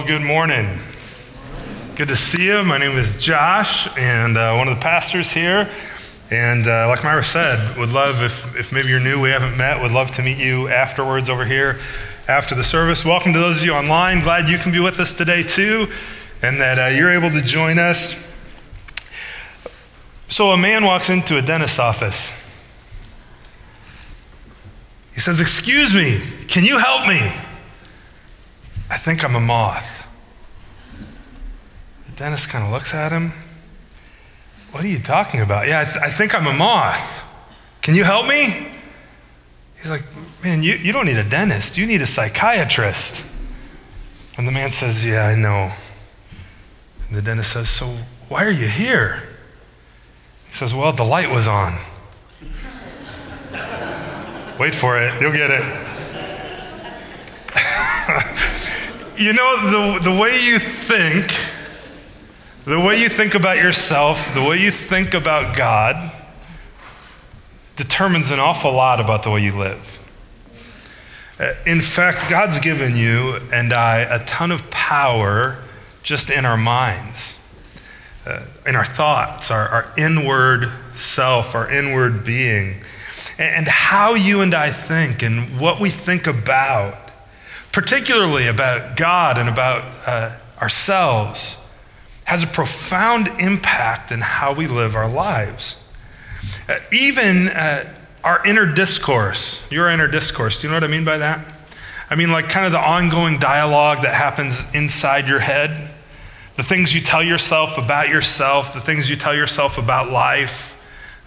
Well, good morning. Good to see you. My name is Josh, and uh, one of the pastors here. And uh, like Myra said, would love if, if maybe you're new, we haven't met, would love to meet you afterwards over here after the service. Welcome to those of you online. Glad you can be with us today too, and that uh, you're able to join us. So a man walks into a dentist's office. He says, "Excuse me, can you help me?" I think I'm a moth. The dentist kind of looks at him. What are you talking about? Yeah, I, th- I, think I'm a moth. Can you help me? He's like, Man, you, you don't need a dentist. You need a psychiatrist. And the man says, Yeah, I know. And the dentist says, So why are you here? He says, Well, the light was on. Wait for it, you'll get it. You know, the, the way you think, the way you think about yourself, the way you think about God, determines an awful lot about the way you live. Uh, in fact, God's given you and I a ton of power just in our minds, uh, in our thoughts, our, our inward self, our inward being. And how you and I think and what we think about particularly about God and about uh, ourselves, has a profound impact in how we live our lives. Uh, even uh, our inner discourse, your inner discourse, do you know what I mean by that? I mean, like, kind of the ongoing dialogue that happens inside your head, the things you tell yourself about yourself, the things you tell yourself about life,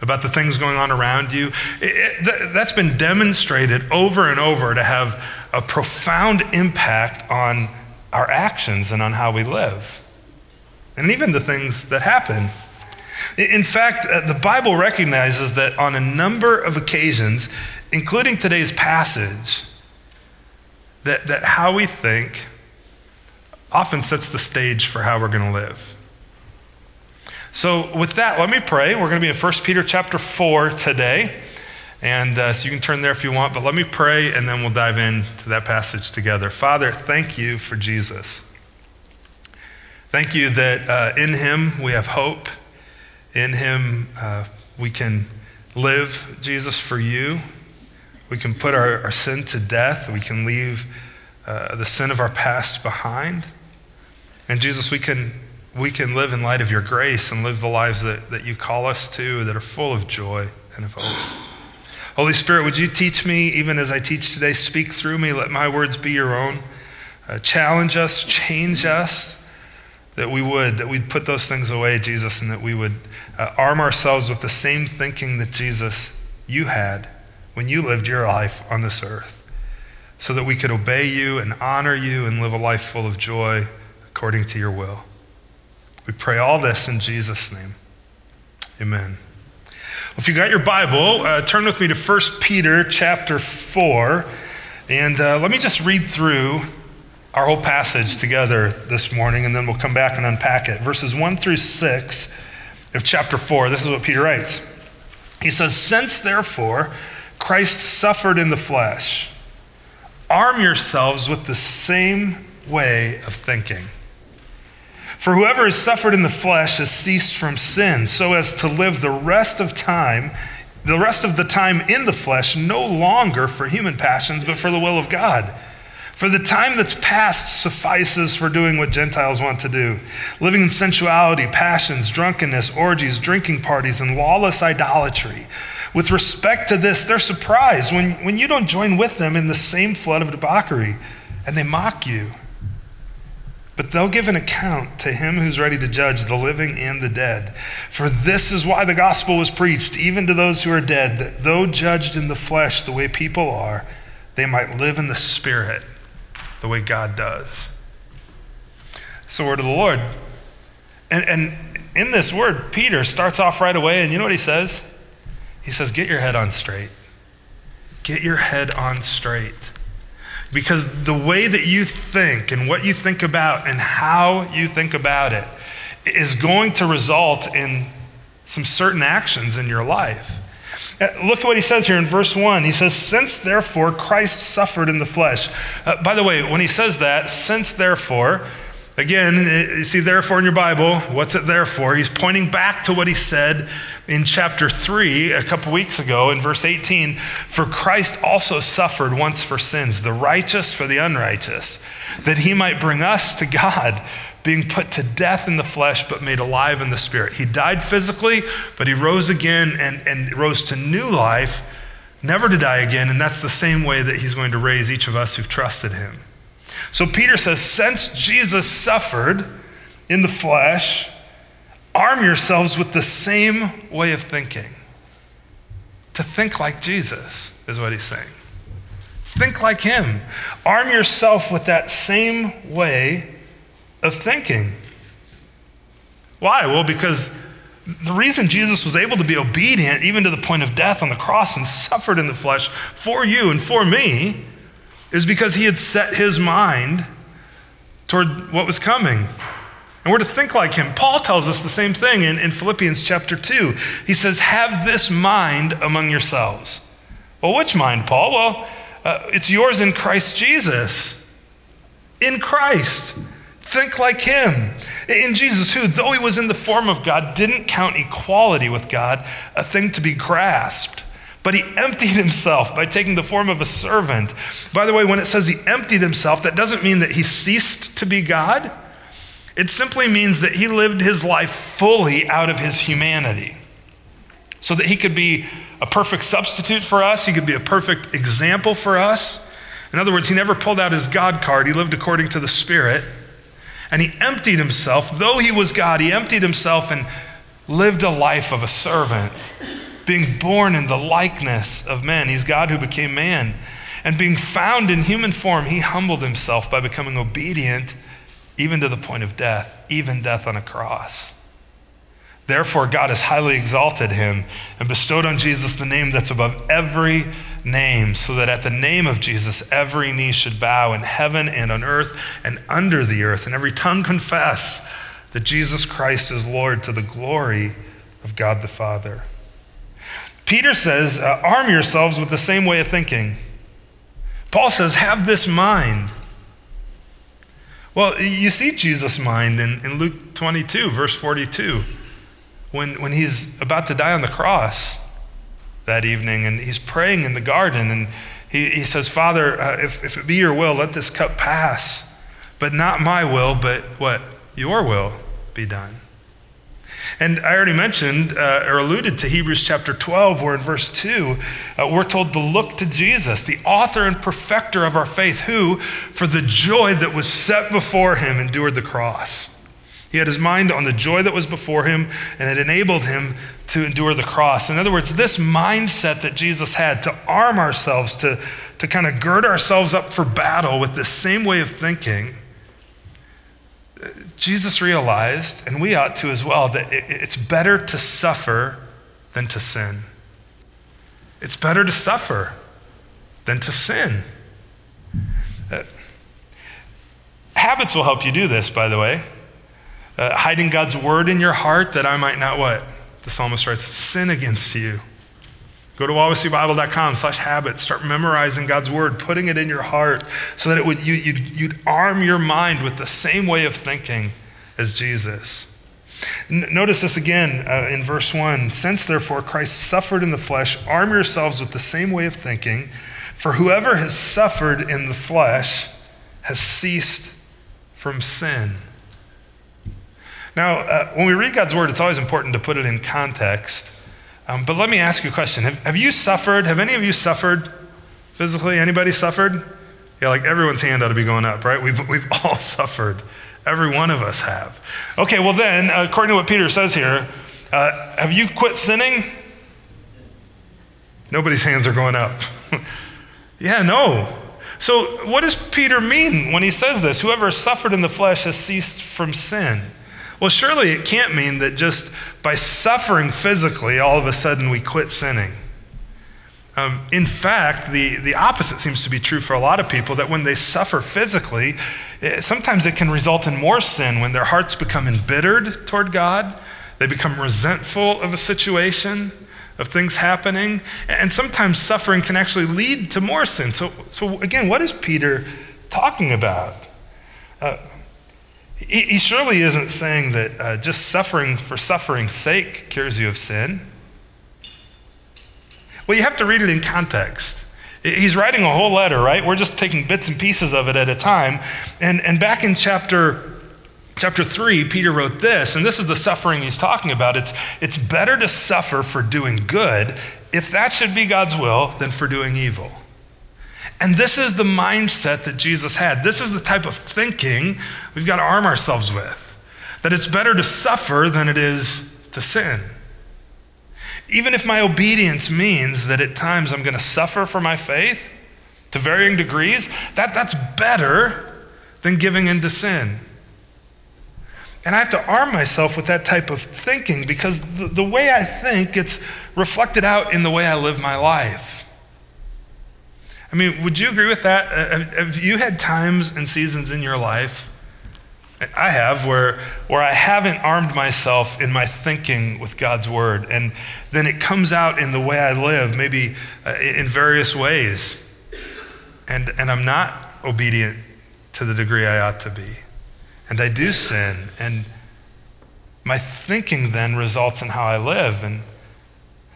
about the things going on around you. It, it, that's been demonstrated over and over to have a profound impact on our actions and on how we live, and even the things that happen. In fact, uh, the Bible recognizes that on a number of occasions, including today's passage, that, that how we think often sets the stage for how we're going to live. So, with that, let me pray. We're going to be in 1 Peter chapter 4 today. And uh, so you can turn there if you want, but let me pray and then we'll dive into that passage together. Father, thank you for Jesus. Thank you that uh, in him we have hope. In him uh, we can live, Jesus, for you. We can put our, our sin to death. We can leave uh, the sin of our past behind. And Jesus, we can, we can live in light of your grace and live the lives that, that you call us to that are full of joy and of hope. Holy Spirit, would you teach me even as I teach today? Speak through me. Let my words be your own. Uh, challenge us, change us, that we would, that we'd put those things away, Jesus, and that we would uh, arm ourselves with the same thinking that Jesus, you had when you lived your life on this earth, so that we could obey you and honor you and live a life full of joy according to your will. We pray all this in Jesus' name. Amen. If you got your Bible, uh, turn with me to 1 Peter chapter 4. And uh, let me just read through our whole passage together this morning, and then we'll come back and unpack it. Verses 1 through 6 of chapter 4, this is what Peter writes. He says, Since therefore Christ suffered in the flesh, arm yourselves with the same way of thinking. For whoever has suffered in the flesh has ceased from sin, so as to live the rest of time, the rest of the time in the flesh, no longer for human passions, but for the will of God. For the time that's past suffices for doing what Gentiles want to do living in sensuality, passions, drunkenness, orgies, drinking parties, and lawless idolatry. With respect to this, they're surprised when, when you don't join with them in the same flood of debauchery, and they mock you. But they'll give an account to him who's ready to judge the living and the dead. For this is why the gospel was preached, even to those who are dead, that though judged in the flesh the way people are, they might live in the spirit the way God does. It's the word of the Lord. And, and in this word, Peter starts off right away, and you know what he says? He says, Get your head on straight. Get your head on straight. Because the way that you think and what you think about and how you think about it is going to result in some certain actions in your life. Uh, look at what he says here in verse 1. He says, Since therefore Christ suffered in the flesh. Uh, by the way, when he says that, since therefore, again, you see therefore in your Bible, what's it there for? He's pointing back to what he said in chapter 3 a couple weeks ago in verse 18 For Christ also suffered once for sins, the righteous for the unrighteous, that he might bring us to God, being put to death in the flesh, but made alive in the spirit. He died physically, but he rose again and, and rose to new life, never to die again. And that's the same way that he's going to raise each of us who've trusted him. So Peter says, Since Jesus suffered in the flesh, Arm yourselves with the same way of thinking. To think like Jesus is what he's saying. Think like him. Arm yourself with that same way of thinking. Why? Well, because the reason Jesus was able to be obedient, even to the point of death on the cross, and suffered in the flesh for you and for me, is because he had set his mind toward what was coming. And we're to think like him. Paul tells us the same thing in, in Philippians chapter 2. He says, Have this mind among yourselves. Well, which mind, Paul? Well, uh, it's yours in Christ Jesus. In Christ. Think like him. In Jesus, who, though he was in the form of God, didn't count equality with God a thing to be grasped. But he emptied himself by taking the form of a servant. By the way, when it says he emptied himself, that doesn't mean that he ceased to be God. It simply means that he lived his life fully out of his humanity so that he could be a perfect substitute for us, he could be a perfect example for us. In other words, he never pulled out his God card, he lived according to the Spirit. And he emptied himself, though he was God, he emptied himself and lived a life of a servant, being born in the likeness of men. He's God who became man. And being found in human form, he humbled himself by becoming obedient even to the point of death, even death on a cross. Therefore, God has highly exalted him and bestowed on Jesus the name that's above every name, so that at the name of Jesus, every knee should bow in heaven and on earth and under the earth, and every tongue confess that Jesus Christ is Lord to the glory of God the Father. Peter says, uh, arm yourselves with the same way of thinking. Paul says, have this mind well, you see Jesus' mind in, in Luke 22, verse 42, when, when he's about to die on the cross that evening and he's praying in the garden and he, he says, Father, uh, if, if it be your will, let this cup pass. But not my will, but what? Your will be done. And I already mentioned uh, or alluded to Hebrews chapter 12, where in verse 2, uh, we're told to look to Jesus, the author and perfecter of our faith, who, for the joy that was set before him, endured the cross. He had his mind on the joy that was before him, and it enabled him to endure the cross. In other words, this mindset that Jesus had to arm ourselves, to, to kind of gird ourselves up for battle with this same way of thinking Jesus realized, and we ought to as well, that it's better to suffer than to sin. It's better to suffer than to sin. Uh, habits will help you do this, by the way. Uh, hiding God's word in your heart that I might not what? The psalmist writes, sin against you. Go to wawasee slash habits. Start memorizing God's word, putting it in your heart so that it would, you, you'd, you'd arm your mind with the same way of thinking as Jesus. N- notice this again uh, in verse 1. Since therefore Christ suffered in the flesh, arm yourselves with the same way of thinking, for whoever has suffered in the flesh has ceased from sin. Now, uh, when we read God's word, it's always important to put it in context. Um, but let me ask you a question. Have, have you suffered? Have any of you suffered physically? Anybody suffered? Yeah, like everyone's hand ought to be going up, right? We've, we've all suffered. Every one of us have. Okay, well, then, according to what Peter says here, uh, have you quit sinning? Nobody's hands are going up. yeah, no. So, what does Peter mean when he says this? Whoever suffered in the flesh has ceased from sin. Well, surely it can't mean that just by suffering physically, all of a sudden we quit sinning. Um, in fact, the, the opposite seems to be true for a lot of people that when they suffer physically, it, sometimes it can result in more sin when their hearts become embittered toward God, they become resentful of a situation, of things happening. And sometimes suffering can actually lead to more sin. So, so again, what is Peter talking about? Uh, he, surely isn't saying that uh, just suffering for suffering's sake cures you of sin. Well, you have to read it in context. He's writing a whole letter, right? We're just taking bits and pieces of it at a time. And, and back in chapter chapter 3, Peter wrote this, and this is the suffering he's talking about. It's, it's better to suffer for doing good, if that should be God's will, than for doing evil. And this is the mindset that Jesus had. This is the type of thinking we've got to arm ourselves with that it's better to suffer than it is to sin. Even if my obedience means that at times I'm going to suffer for my faith to varying degrees, that, that's better than giving in to sin. And I have to arm myself with that type of thinking because the, the way I think gets reflected out in the way I live my life. I mean, would you agree with that? Uh, have you had times and seasons in your life, I have, where, where I haven't armed myself in my thinking with God's word, and then it comes out in the way I live, maybe uh, in various ways, and, and I'm not obedient to the degree I ought to be and I do sin, and my thinking then results in how I live. And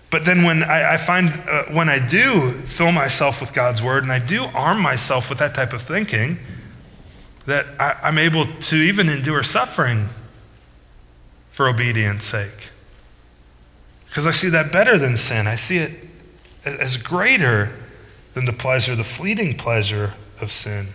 but then when I, I find uh, when I do fill myself with God's word and I do arm myself with that type of thinking, that I, I'm able to even endure suffering for obedience sake. Because I see that better than sin. I see it as greater than the pleasure, the fleeting pleasure of sin.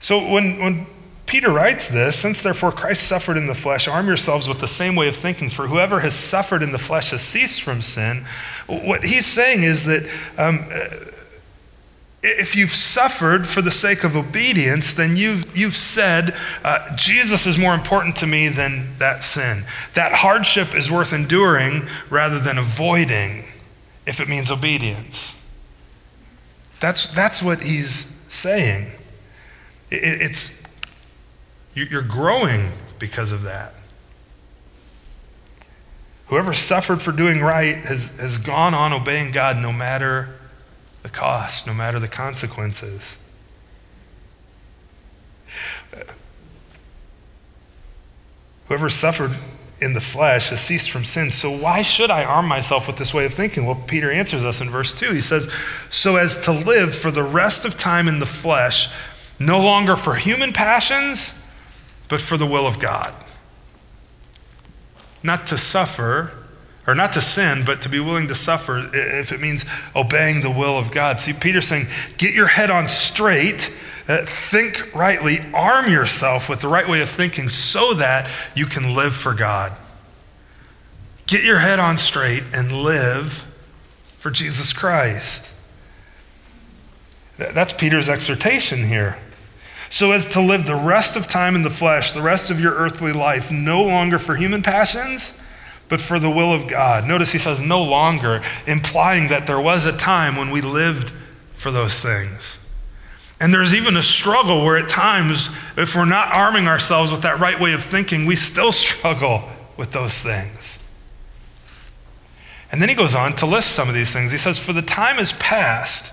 So when, when Peter writes this, since therefore Christ suffered in the flesh, arm yourselves with the same way of thinking, for whoever has suffered in the flesh has ceased from sin. What he's saying is that um, if you've suffered for the sake of obedience, then you've, you've said, uh, Jesus is more important to me than that sin. That hardship is worth enduring rather than avoiding if it means obedience. That's, that's what he's saying. It's, you're growing because of that. Whoever suffered for doing right has, has gone on obeying God no matter the cost, no matter the consequences. Whoever suffered in the flesh has ceased from sin. So why should I arm myself with this way of thinking? Well, Peter answers us in verse 2. He says, So as to live for the rest of time in the flesh no longer for human passions, but for the will of God. Not to suffer, or not to sin, but to be willing to suffer if it means obeying the will of God. See, Peter's saying, get your head on straight, uh, think rightly, arm yourself with the right way of thinking so that you can live for God. Get your head on straight and live for Jesus Christ. That's Peter's exhortation here so as to live the rest of time in the flesh, the rest of your earthly life, no longer for human passions, but for the will of God. Notice he says no longer, implying that there was a time when we lived for those things. And there's even a struggle where at times, if we're not arming ourselves with that right way of thinking, we still struggle with those things. And then he goes on to list some of these things. He says, For the time is past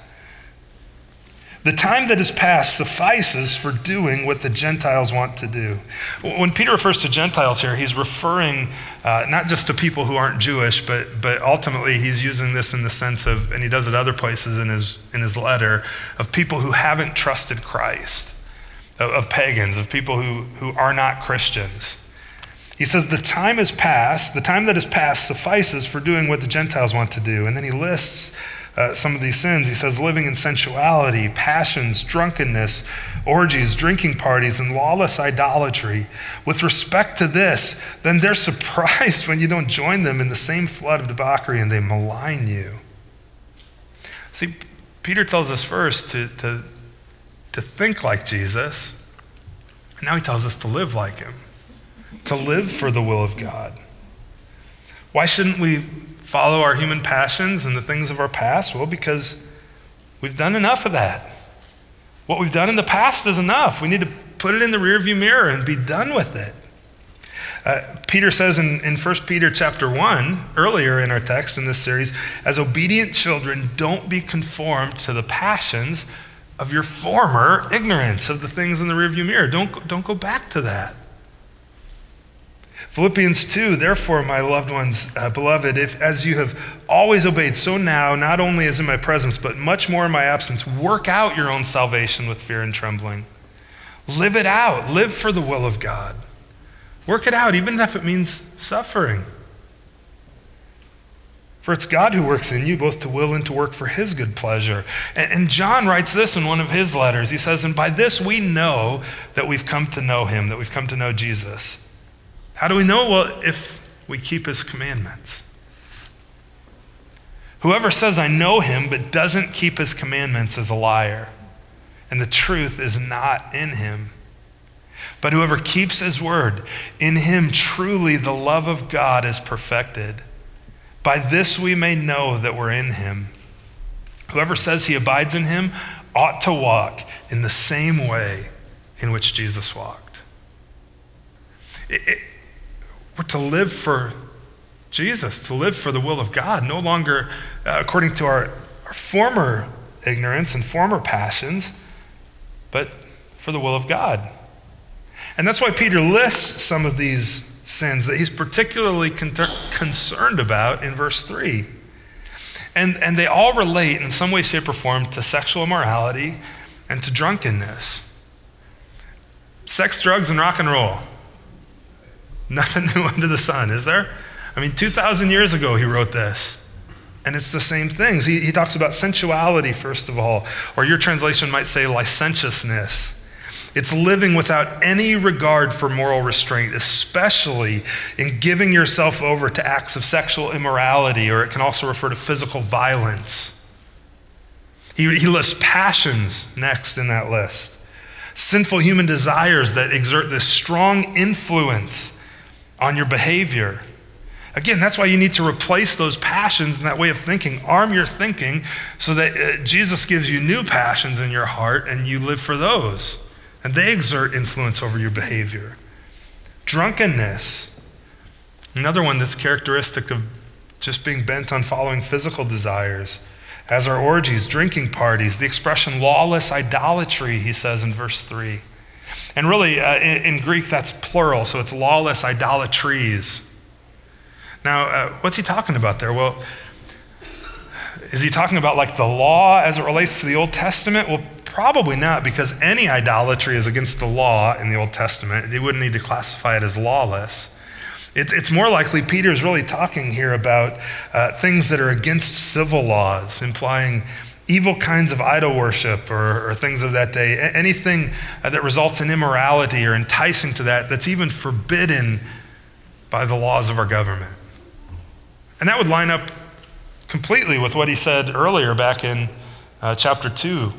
the time that has passed suffices for doing what the Gentiles want to do. When Peter refers to Gentiles here, he's referring uh, not just to people who aren't Jewish, but, but ultimately he's using this in the sense of, and he does it other places in his, in his letter, of people who haven't trusted Christ, of, of pagans, of people who, who are not Christians. He says, The time has passed, the time that has passed suffices for doing what the Gentiles want to do. And then he lists uh, some of these sins. He says living in sensuality, passions, drunkenness, orgies, drinking parties, and lawless idolatry. With respect to this, then they're surprised when you don't join them in the same flood of debauchery and they malign you. See, Peter tells us first to, to, to think like Jesus, and now he tells us to live like him, to live for the will of God. Why shouldn't we follow our human passions and the things of our past? Well, because we've done enough of that. What we've done in the past is enough. We need to put it in the rearview mirror and be done with it. Uh, Peter says in, in 1 Peter chapter 1, earlier in our text in this series, as obedient children, don't be conformed to the passions of your former ignorance of the things in the rearview mirror. Don't, don't go back to that. Philippians 2, therefore, my loved ones, uh, beloved, if as you have always obeyed, so now, not only as in my presence, but much more in my absence, work out your own salvation with fear and trembling. Live it out. Live for the will of God. Work it out, even if it means suffering. For it's God who works in you, both to will and to work for his good pleasure. And, and, John writes this in one of his letters. He says, And by this we know that we've come to know him, that we've come to know Jesus. How do we know? Well, if we keep his commandments. Whoever says, I know him, but doesn't keep his commandments is a liar, and the truth is not in him. But whoever keeps his word, in him truly the love of God is perfected. By this we may know that we're in him. Whoever says he abides in him ought to walk in the same way in which Jesus walked. It, it, we're to live for Jesus, to live for the will of God, no longer uh, according to our, our former ignorance and former passions, but for the will of God. And that's why Peter lists some of these sins that he's particularly con- concerned about in verse 3. And, and they all relate in some way, shape, or form to sexual immorality and to drunkenness. Sex, drugs, and rock and roll. Nothing new under the sun, is there? I mean, 2,000 years ago, he wrote this. And it's the same things. He, he talks about sensuality, first of all, or your translation might say licentiousness. It's living without any regard for moral restraint, especially in giving yourself over to acts of sexual immorality, or it can also refer to physical violence. He, he lists passions next in that list sinful human desires that exert this strong influence on your behavior. Again, that's why you need to replace those passions and that way of thinking. Arm your thinking so that uh, Jesus gives you new passions in your heart and you live for those and they exert influence over your behavior. Drunkenness, another one that's characteristic of just being bent on following physical desires, as are orgies, drinking parties, the expression lawless idolatry, he says in verse 3. And really, uh, in, in, Greek, that's plural, so it's lawless idolatries. Now, uh, what's he talking about there? Well, is he talking about like the law as it relates to the Old Testament? Well, Probably not, because any idolatry is against the law in the Old Testament. They wouldn't need to classify it as lawless. It, it's more likely Peter's really talking here about uh, things that are against civil laws, implying evil kinds of idol worship or, or things of that day. Anything that results in immorality or enticing to that, that's even forbidden by the laws of our government. And that would line up completely with what he said earlier back in uh, chapter 2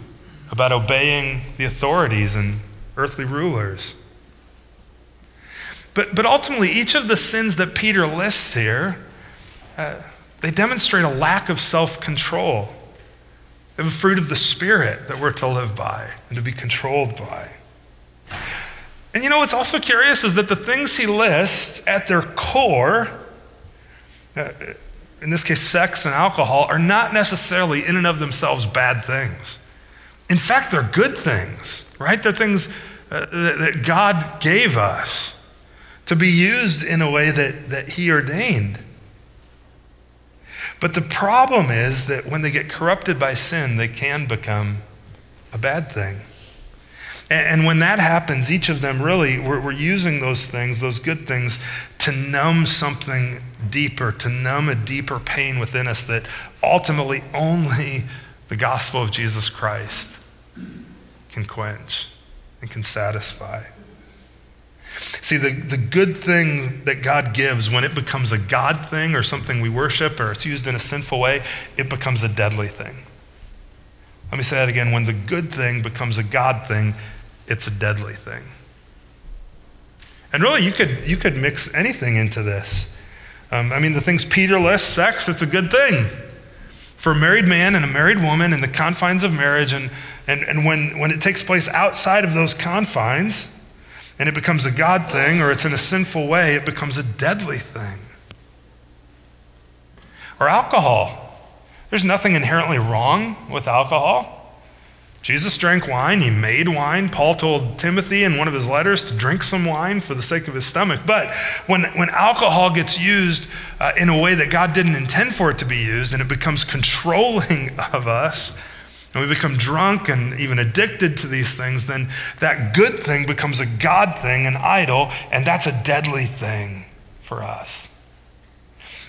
about obeying the authorities and earthly rulers. But, but ultimately, each of the sins that Peter lists here, uh, they demonstrate a lack of self control. They have a fruit of the Spirit that we're to live by and to be controlled by. And you know what's also curious is that the things he lists at their core, uh, in this case, sex and alcohol, are not necessarily in and of themselves bad things. In fact, they're good things, right? They're things uh, that, that God gave us to be used in a way that, that He ordained. But the problem is that when they get corrupted by sin, they can become a bad thing. And, and when that happens, each of them really, we're, we're using those things, those good things, to numb something deeper, to numb a deeper pain within us that ultimately only the gospel of Jesus Christ can quench and can satisfy. See, the, the good thing that God gives, when it becomes a God thing or something we worship or it's used in a sinful way, it becomes a deadly thing. Let me say that again. When the good thing becomes a God thing, it's a deadly thing. And really, you could, you could mix anything into this. Um, I mean, the things Peter lists, sex, it's a good thing. For a married man and a married woman in the confines of marriage, and and, and when, when it takes place outside of those confines, and it becomes a God thing, or it's in a sinful way, it becomes a deadly thing. Or alcohol. There's nothing inherently wrong with alcohol. Jesus drank wine, he made wine. Paul told Timothy in one of his letters to drink some wine for the sake of his stomach. But when, when alcohol gets used uh, in a way that God didn't intend for it to be used and it becomes controlling of us, and we become drunk and even addicted to these things, then that good thing becomes a God thing, an idol, and that's a deadly thing for us.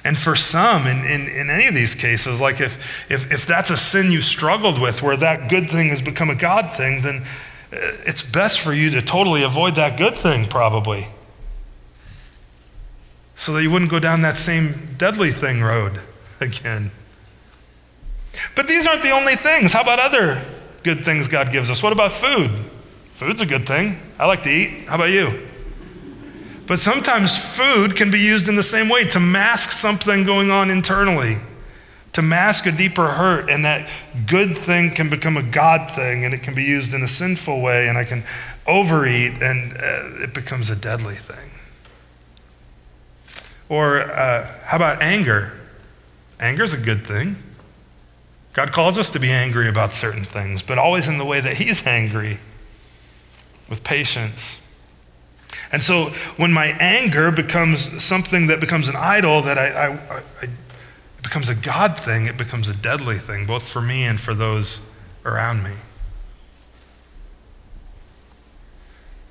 And for some, in, in, in any of these cases, like if, if, if that's a sin you struggled with, where that good thing has become a God thing, then uh, it's best for you to totally avoid that good thing, probably. So that you wouldn't go down that same deadly thing road again. But these aren't the only things. How about other good things God gives us? What about food? Food's a good thing. I like to eat. How about you? But sometimes food can be used in the same way to mask something going on internally, to mask a deeper hurt. And that good thing can become a God thing, and it can be used in a sinful way, and I can overeat, and uh, it becomes a deadly thing. Or uh, how about anger? Anger is a good thing. God calls us to be angry about certain things, but always in the way that He's angry, with patience. And so when my anger becomes something that becomes an idol, that I, I, I, it becomes a God thing, it becomes a deadly thing, both for me and for those around me.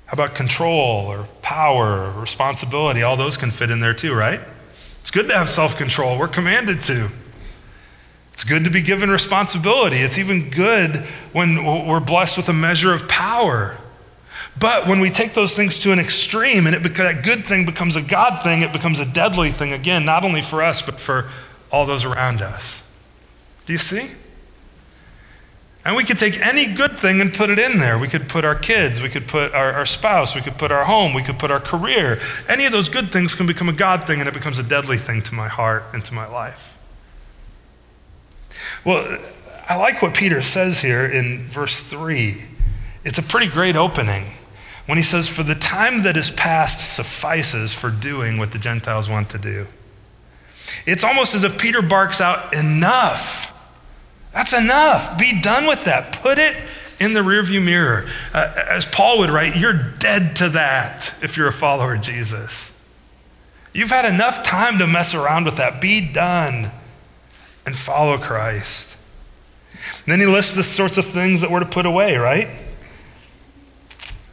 How about control or power or responsibility? All those can fit in there too, right? It's good to have self control. We're commanded to. It's good to be given responsibility. It's even good when we're blessed with a measure of power. But when we take those things to an extreme and it that good thing becomes a God thing, it becomes a deadly thing again, not only for us, but for all those around us. Do you see? And we could take any good thing and put it in there. We could put our kids, we could put our, our, spouse, we could put our home, we could put our career. Any of those good things can become a God thing and it becomes a deadly thing to my heart and to my life. Well, I like what Peter says here in verse 3. It's a pretty great opening when he says, For the time that is past suffices for doing what the Gentiles want to do. It's almost as if Peter barks out, Enough. That's enough. Be done with that. Put it in the rearview mirror. Uh, as Paul would write, you're dead to that if you're a follower of Jesus. You've had enough time to mess around with that. Be done and follow Christ. And then he lists the sorts of things that we're to put away, right?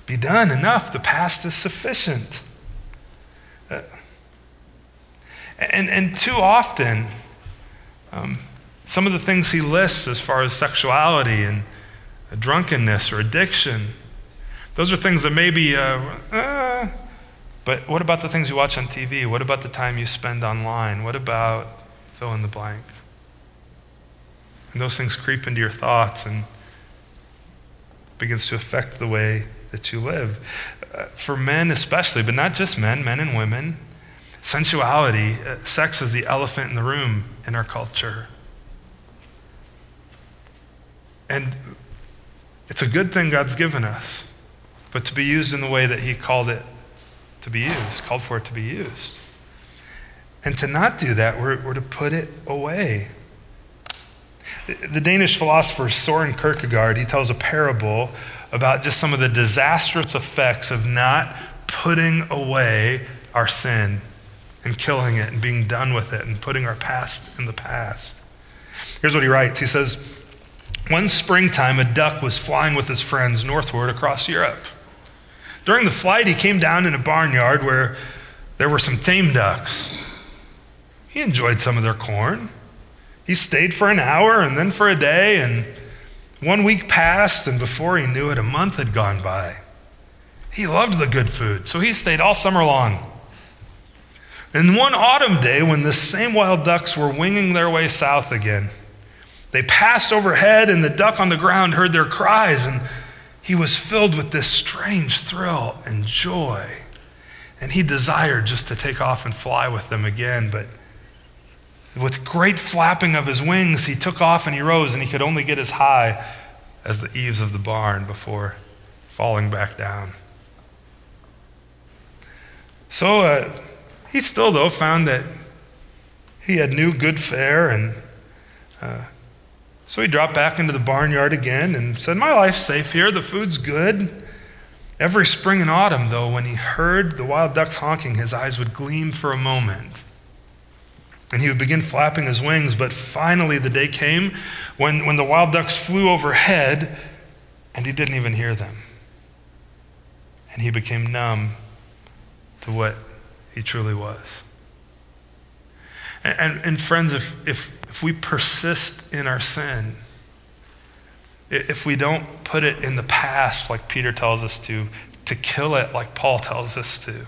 be done. Enough. The past is sufficient. Uh, and, and too often, um, some of the things he lists as far as sexuality and drunkenness or addiction, those are things that maybe, uh, uh, but what about the things you watch on TV? What about the time you spend online? What about fill in the blank? And those things creep into your thoughts and begins to affect the way that you live. Uh, for men, especially, but not just men, men and women, sensuality, uh, sex is the elephant in the room in our culture. And it's a good thing God's given us, but to be used in the way that He called it to be used, called for it to be used. And to not do that, we're, we're to put it away. The Danish philosopher Soren Kierkegaard, he tells a parable about just some of the disastrous effects of not putting away our sin and killing it and being done with it and putting our past in the past. Here's what he writes He says, One springtime, a duck was flying with his friends northward across Europe. During the flight, he came down in a barnyard where there were some tame ducks. He enjoyed some of their corn. He stayed for an hour and then for a day, and one week passed, and before he knew it, a month had gone by. He loved the good food, so he stayed all summer long. And one autumn day, when the same wild ducks were winging their way south again, they passed overhead, and the duck on the ground heard their cries, and he was filled with this strange thrill and joy. And he desired just to take off and fly with them again, but with great flapping of his wings, he took off and he rose, and he could only get as high as the eaves of the barn before falling back down. So uh, he still, though, found that he had new good fare, and uh, so he dropped back into the barnyard again and said, My life's safe here, the food's good. Every spring and autumn, though, when he heard the wild ducks honking, his eyes would gleam for a moment. And he would begin flapping his wings, but finally the day came when, when the wild ducks flew overhead and he didn't even hear them. And he became numb to what he truly was. And, and, and friends, if, if, if we persist in our sin, if we don't put it in the past like Peter tells us to, to kill it like Paul tells us to,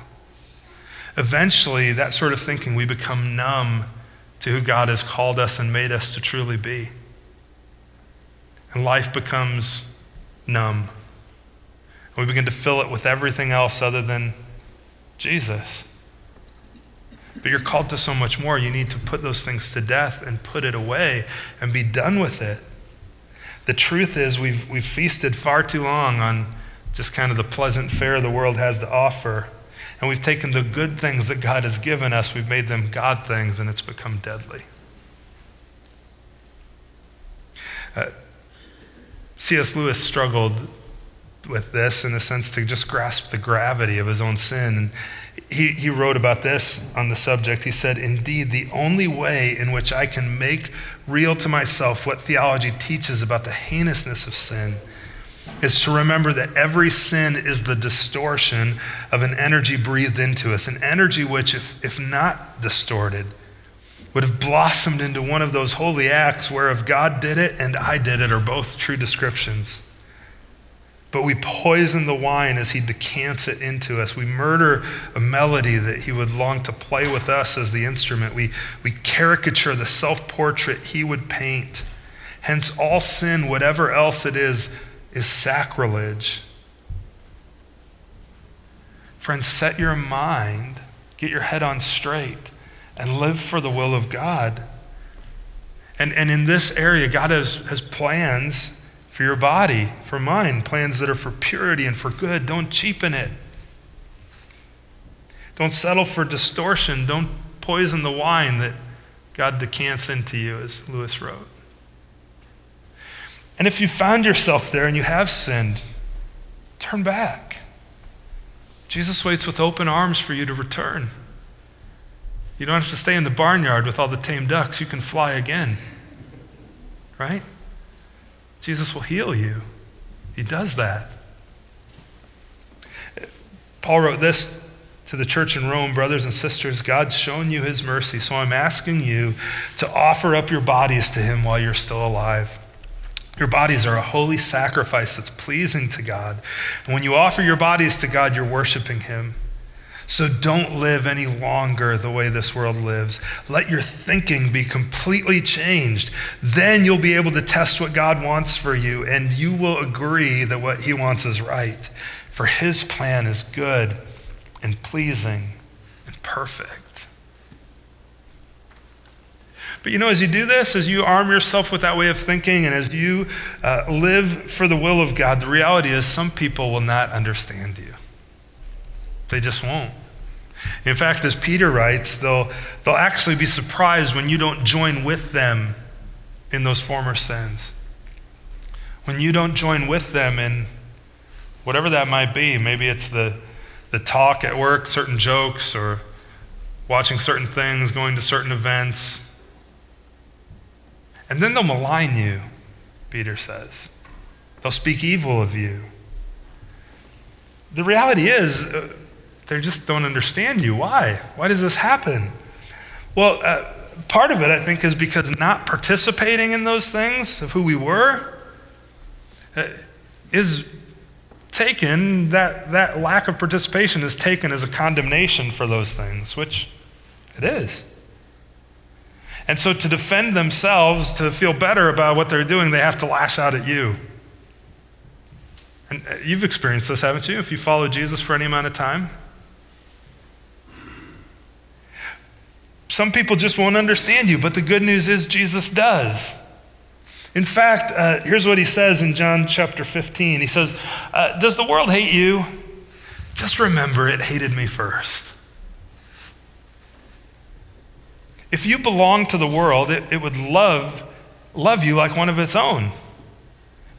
eventually that sort of thinking, we become numb to who God has called us and made us to truly be. And life becomes numb. And we begin to fill it with everything else other than Jesus. But you're called to so much more. You need to put those things to death and put it away and be done with it. The truth is, we've, we've feasted far too long on just kind of the pleasant fare the world has to offer. And we've taken the good things that God has given us, we've made them God things, and it's become deadly. Uh, C.S. Lewis struggled with this in a sense to just grasp the gravity of his own sin. And he, he wrote about this on the subject. He said, Indeed, the only way in which I can make real to myself what theology teaches about the heinousness of sin is to remember that every sin is the distortion of an energy breathed into us, an energy which, if, if not distorted, would have blossomed into one of those holy acts where if God did it and I did it are both true descriptions. But we poison the wine as he decants it into us. We murder a melody that he would long to play with us as the instrument. We, we caricature the self portrait he would paint. Hence, all sin, whatever else it is, is sacrilege. Friends, set your mind, get your head on straight, and live for the will of God. And, and in this area, God has, has plans for your body, for mind, plans that are for purity and for good. Don't cheapen it. Don't settle for distortion. Don't poison the wine that God decants into you, as Lewis wrote. And if you found yourself there and you have sinned, turn back. Jesus waits with open arms for you to return. You don't have to stay in the barnyard with all the tame ducks. You can fly again. Right? Jesus will heal you. He does that. Paul wrote this to the church in Rome, brothers and sisters, God's shown you his mercy, so I'm asking you to offer up your bodies to him while you're still alive. Your bodies are a holy sacrifice that's pleasing to God. And when you offer your bodies to God, you're worshiping him. So don't live any longer the way this world lives. Let your thinking be completely changed. Then you'll be able to test what God wants for you, and you will agree that what He wants is right. For His plan is good and pleasing and perfect. But you know, as you do this, as you arm yourself with that way of thinking, and as you uh, live for the will of God, the reality is some people will not understand you. They just won't. In fact, as Peter writes, they'll, they'll actually be surprised when you don't join with them in those former sins. When you don't join with them in whatever that might be, maybe it's the, the talk at work, certain jokes, or watching certain things, going to certain events. And then they'll malign you, Peter says. They'll speak evil of you. The reality is, uh, they just don't understand you. Why? Why does this happen? Well, uh, part of it, I think, is because not participating in those things of who we were uh, is taken, that, that lack of participation is taken as a condemnation for those things, which it is. And so, to defend themselves, to feel better about what they're doing, they have to lash out at you. And uh, you've experienced this, haven't you? If you follow Jesus for any amount of time, Some people just won't understand you, but the good news is Jesus does. In fact, uh, here's what he says in John chapter 15. He says, uh, Does the world hate you? Just remember it hated me first. If you belong to the world, it, it would love, love you like one of its own.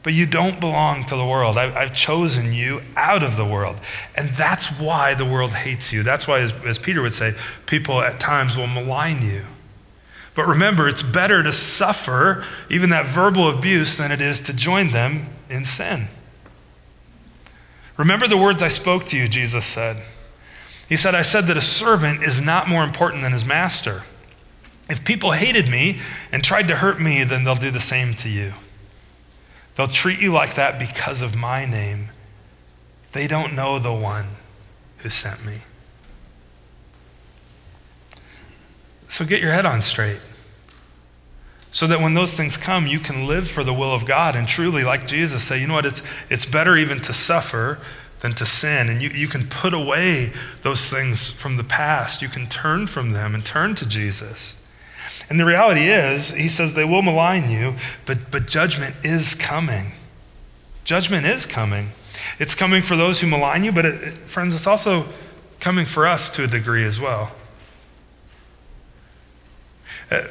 But you don't belong to the world. I, have chosen you out of the world. And that's why the world hates you. That's why, as, as Peter would say, people at times will malign you. But remember, it's better to suffer even that verbal abuse than it is to join them in sin. Remember the words I spoke to you, Jesus said. He said, I said that a servant is not more important than his master. If people hated me and tried to hurt me, then they'll do the same to you. They'll treat you like that because of my name. They don't know the one who sent me. So get your head on straight. So that when those things come, you can live for the will of God and truly, like Jesus, say, you know what, it's, it's better even to suffer than to sin. And you, you can put away those things from the past. You can turn from them and turn to Jesus. And the reality is, he says they will malign you, but, but judgment is coming. Judgment is coming. It's coming for those who malign you, but it, it, friends, it's also coming for us to a degree as well. Uh,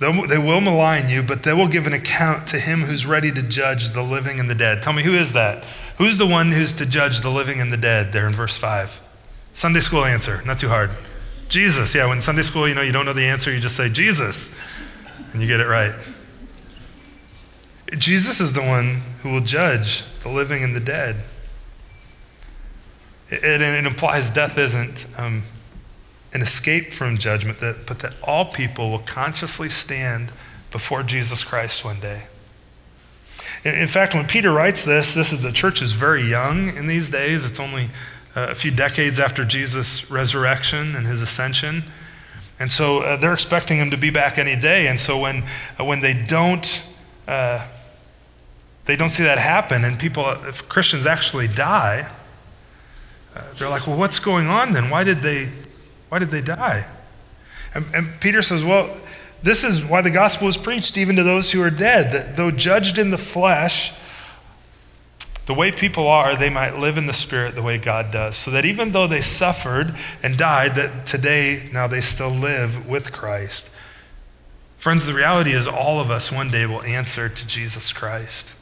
they will malign you, but they will give an account to him who's ready to judge the living and the dead. Tell me, who is that? Who's the one who's to judge the living and the dead there in verse 5? Sunday school answer, not too hard. Jesus. Yeah, when Sunday school, you know, you don't know the answer, you just say Jesus, and you get it right. Jesus is the one who will judge the living and the dead. It, it, it implies death isn't um, an escape from judgment, that, but that all people will consciously stand before Jesus Christ one day. In, in fact, when Peter writes this, this is the church is very young in these days. It's only uh, a few decades after Jesus' resurrection and his ascension. And so uh, they're expecting him to be back any day. And so when, uh, when they don't, uh, they don't see that happen, and people, if Christians actually die, uh, they're like, well, what's going on then? Why did they, why did they die? And, and Peter says, well, this is why the gospel is preached even to those who are dead, that though judged in the flesh, the way people are, they might live in the Spirit the way God does. So that even though they suffered and died, that today, now they still live with Christ. Friends, the reality is all of us one day will answer to Jesus Christ.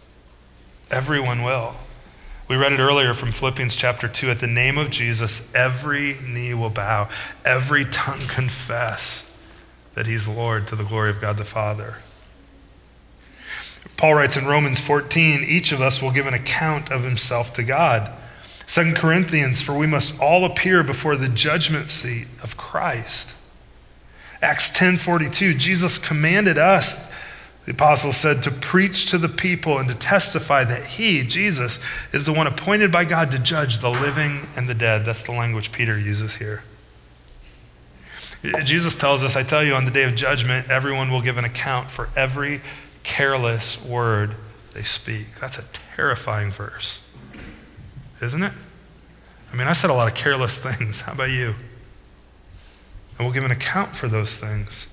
Everyone will. We read it earlier from Philippians chapter 2. At the name of Jesus, every knee will bow, every tongue confess that he's Lord to the glory of God the Father. Paul writes in Romans 14, each of us will give an account of himself to God. 2 Corinthians, for we must all appear before the judgment seat of Christ. Acts 10:42, Jesus commanded us, the apostle said, to preach to the people and to testify that he, Jesus, is the one appointed by God to judge the living and the dead. That's the language Peter uses here. Jesus tells us, I tell you, on the day of judgment, everyone will give an account for every careless word they speak. That's a terrifying verse, isn't it? I mean, I've said a lot of careless things. How about you? And we'll give an account for those things.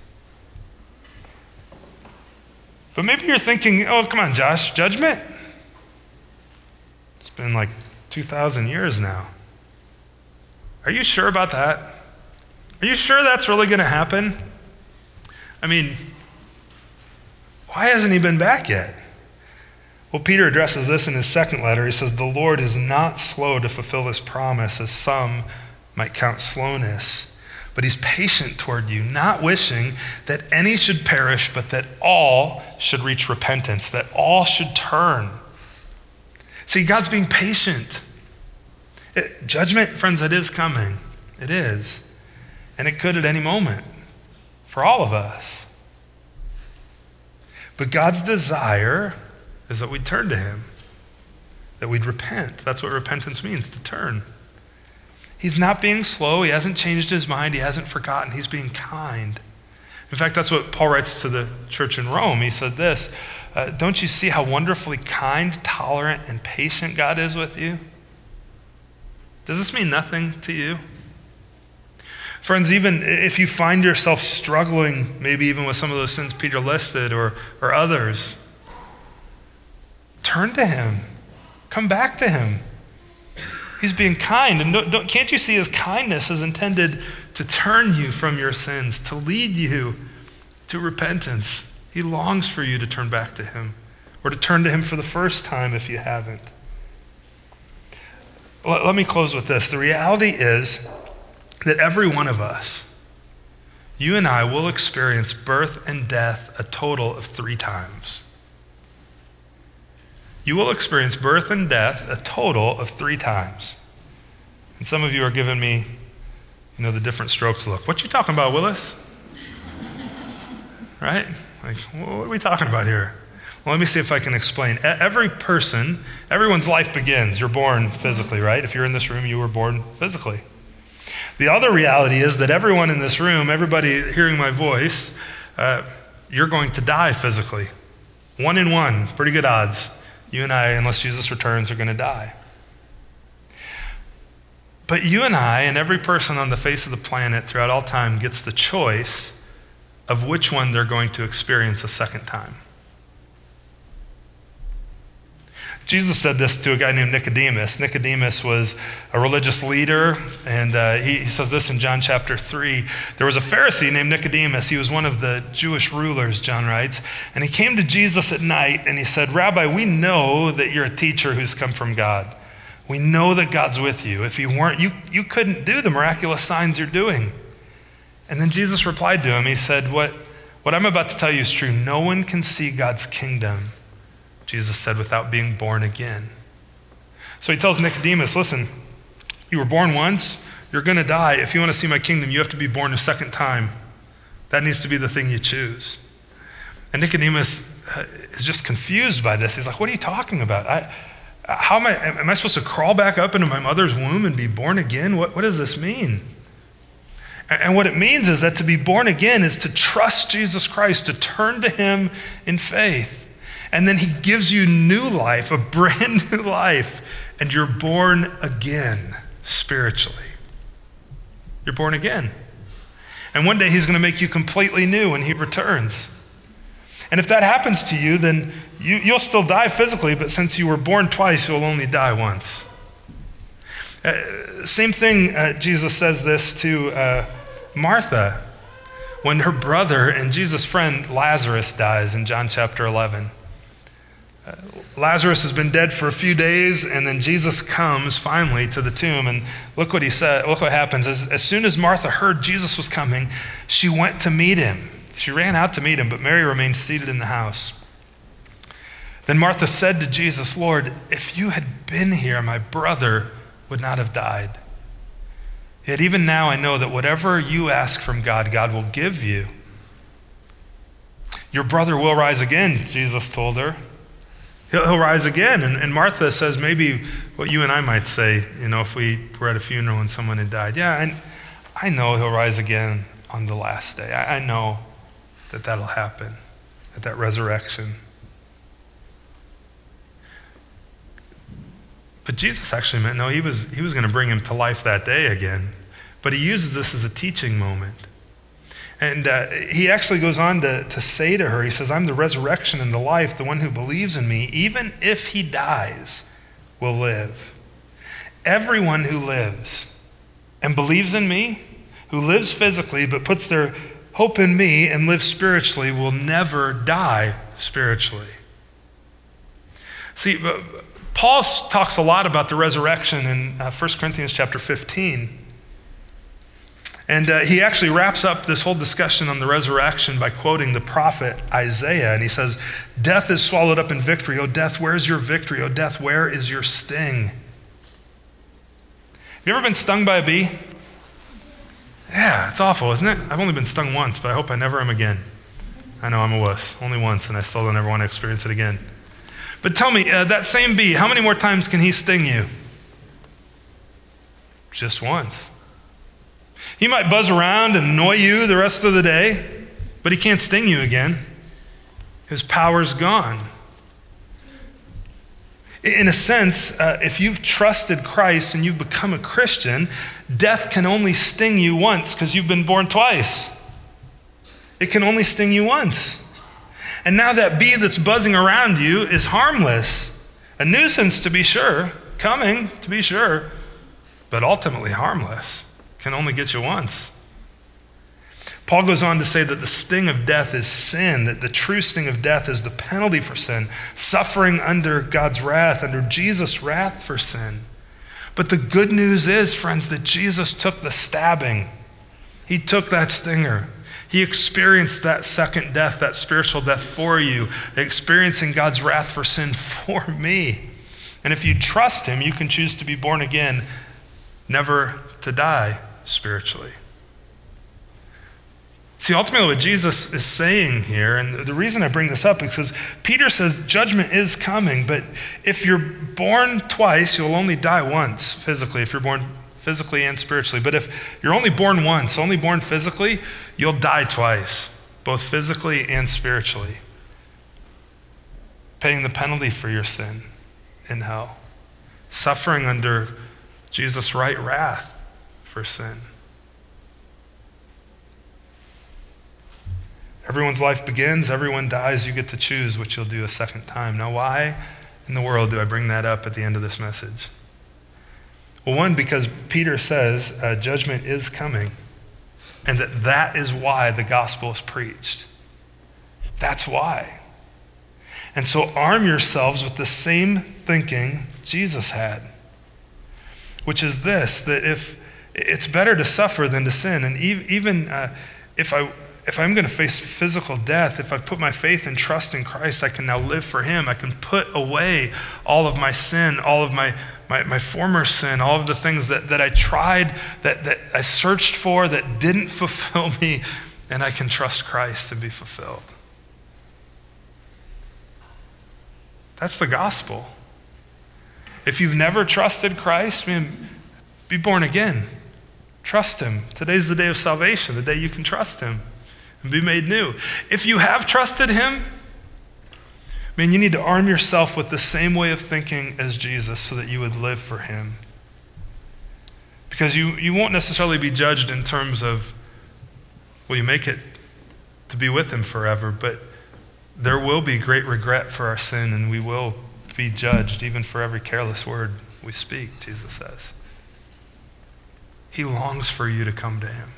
But maybe you're thinking, oh, come on, Josh, judgment? It's been like 2,000 years now. Are you sure about that? Are you sure that's really going to happen? I mean, why hasn't he been back yet? Well, Peter addresses this in his second letter. He says, The Lord is not slow to fulfill his promise, as some might count slowness, but he's patient toward you, not wishing that any should perish, but that all should reach repentance, that all should turn. See, God's being patient. It, judgment, friends, it is coming. It is. And it could at any moment for all of us. But God's desire is that we'd turn to Him, that we'd repent. That's what repentance means, to turn. He's not being slow. He hasn't changed his mind. He hasn't forgotten. He's being kind. In fact, that's what Paul writes to the church in Rome. He said this uh, Don't you see how wonderfully kind, tolerant, and patient God is with you? Does this mean nothing to you? Friends, even if you find yourself struggling, maybe even with some of those sins Peter listed or, or others, turn to him. Come back to him. He's being kind. And don't, don't, can't you see his kindness is intended to turn you from your sins, to lead you to repentance? He longs for you to turn back to him or to turn to him for the first time if you haven't. Let, let me close with this. The reality is that every one of us, you and I, will experience birth and death a total of three times. You will experience birth and death a total of three times. And some of you are giving me, you know, the different strokes look. What you talking about, Willis? right? Like, what are we talking about here? Well, let me see if I can explain. Every person, everyone's life begins. You're born physically, right? If you're in this room, you were born physically. The other reality is that everyone in this room, everybody hearing my voice, uh, you're going to die physically. One in one, pretty good odds. You and I, unless Jesus returns, are going to die. But you and I, and every person on the face of the planet throughout all time, gets the choice of which one they're going to experience a second time. Jesus said this to a guy named Nicodemus. Nicodemus was a religious leader, and uh, he, he, says this in John chapter 3. There was a Pharisee named Nicodemus. He was one of the Jewish rulers, John writes. And he came to Jesus at night and he said, Rabbi, we know that you're a teacher who's come from God. We know that God's with you. If you weren't, you, you couldn't do the miraculous signs you're doing. And then Jesus replied to him. He said, what, what I'm about to tell you is true. No one can see God's kingdom Jesus said, without being born again. So he tells Nicodemus, listen, you were born once, you're going to die. If you want to see my kingdom, you have to be born a second time. That needs to be the thing you choose. And Nicodemus uh, is just confused by this. He's like, What are you talking about? I, how am I, am I supposed to crawl back up into my mother's womb and be born again? What, what does this mean? And what it means is that to be born again is to trust Jesus Christ, to turn to Him in faith. And then he gives you new life, a brand new life, and you're born again spiritually. You're born again. And one day he's going to make you completely new when he returns. And if that happens to you, then you, will still die physically, but since you were born twice, you'll only die once. Uh, same thing, uh, Jesus says this to uh, Martha when her brother and Jesus' friend Lazarus dies in John chapter 11. Uh, Lazarus has been dead for a few days, and then Jesus comes finally to the tomb. And look what he said. Look what happens. As, as soon as Martha heard Jesus was coming, she went to meet him. She ran out to meet him, but Mary remained seated in the house. Then Martha said to Jesus, Lord, if you had been here, my brother would not have died. Yet even now I know that whatever you ask from God, God will give you. Your brother will rise again, Jesus told her. He'll, he'll rise again. And, and, Martha says maybe what you and I might say, you know, if we were at a funeral and someone had died. Yeah, and I know he'll rise again on the last day. I, I know that that'll happen at that resurrection. But Jesus actually meant no, he was, he was going to bring him to life that day again. But he uses this as a teaching moment. And uh, he actually goes on to, to say to her, he says, I'm the resurrection and the life. The one who believes in me, even if he dies, will live. Everyone who lives and believes in me, who lives physically but puts their hope in me and lives spiritually, will never die spiritually. See, uh, Paul talks a lot about the resurrection in uh, 1 Corinthians chapter 15. And uh, he actually wraps up this whole discussion on the resurrection by quoting the prophet Isaiah. And he says, Death is swallowed up in victory. O death, where is your victory? O death, where is your sting? Have you ever been stung by a bee? Yeah, it's awful, isn't it? I've only been stung once, but I hope I never am again. I know I'm a wuss. Only once, and I still don't ever want to experience it again. But tell me, uh, that same bee, how many more times can he sting you? Just once. He might buzz around and annoy you the rest of the day, but he can't sting you again. His power's gone. In a sense, uh, if you've trusted Christ and you've become a Christian, death can only sting you once because you've been born twice. It can only sting you once. And now that bee that's buzzing around you is harmless. A nuisance, to be sure, coming, to be sure, but ultimately harmless, can only get you once. Paul goes on to say that the sting of death is sin, that the true sting of death is the penalty for sin, suffering under God's wrath, under Jesus' wrath for sin. But the good news is, friends, that Jesus took the stabbing, He took that stinger. He experienced that second death, that spiritual death for you, experiencing God's wrath for sin for me. And if you trust Him, you can choose to be born again, never to die spiritually. See, ultimately, what Jesus is saying here, and the reason I bring this up is because Peter says judgment is coming, but if you're born twice, you'll only die once physically, if you're born physically and spiritually. But if you're only born once, only born physically, you'll die twice, both physically and spiritually, paying the penalty for your sin in hell, suffering under Jesus' right wrath for sin. Everyone's life begins, everyone dies, you get to choose what you'll do a second time. Now, why in the world do I bring that up at the end of this message? Well, one, because Peter says uh, judgment is coming, and that that is why the gospel is preached. That's why. And so arm yourselves with the same thinking Jesus had, which is this that if it's better to suffer than to sin, and even uh, if I if I'm going to face physical death, if I've put my faith and trust in Christ, I can now live for Him. I can put away all of my sin, all of my, my, my former sin, all of the things that, that I tried, that, that I searched for, that didn't fulfill me, and I can trust Christ to be fulfilled. That's the gospel. If you've never trusted Christ, man, be born again. Trust Him. Today's the day of salvation, the day you can trust Him and be made new. If you have trusted him, man, you need to arm yourself with the same way of thinking as Jesus so that you would live for him. Because you, you won't necessarily be judged in terms of, will you make it to be with him forever? But there will be great regret for our sin, and we will be judged even for every careless word we speak, Jesus says. He longs for you to come to him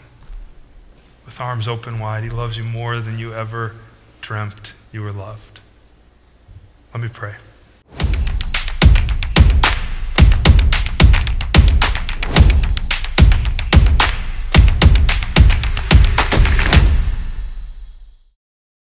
with arms open wide. He loves you more than you ever dreamt you were loved. Let me pray.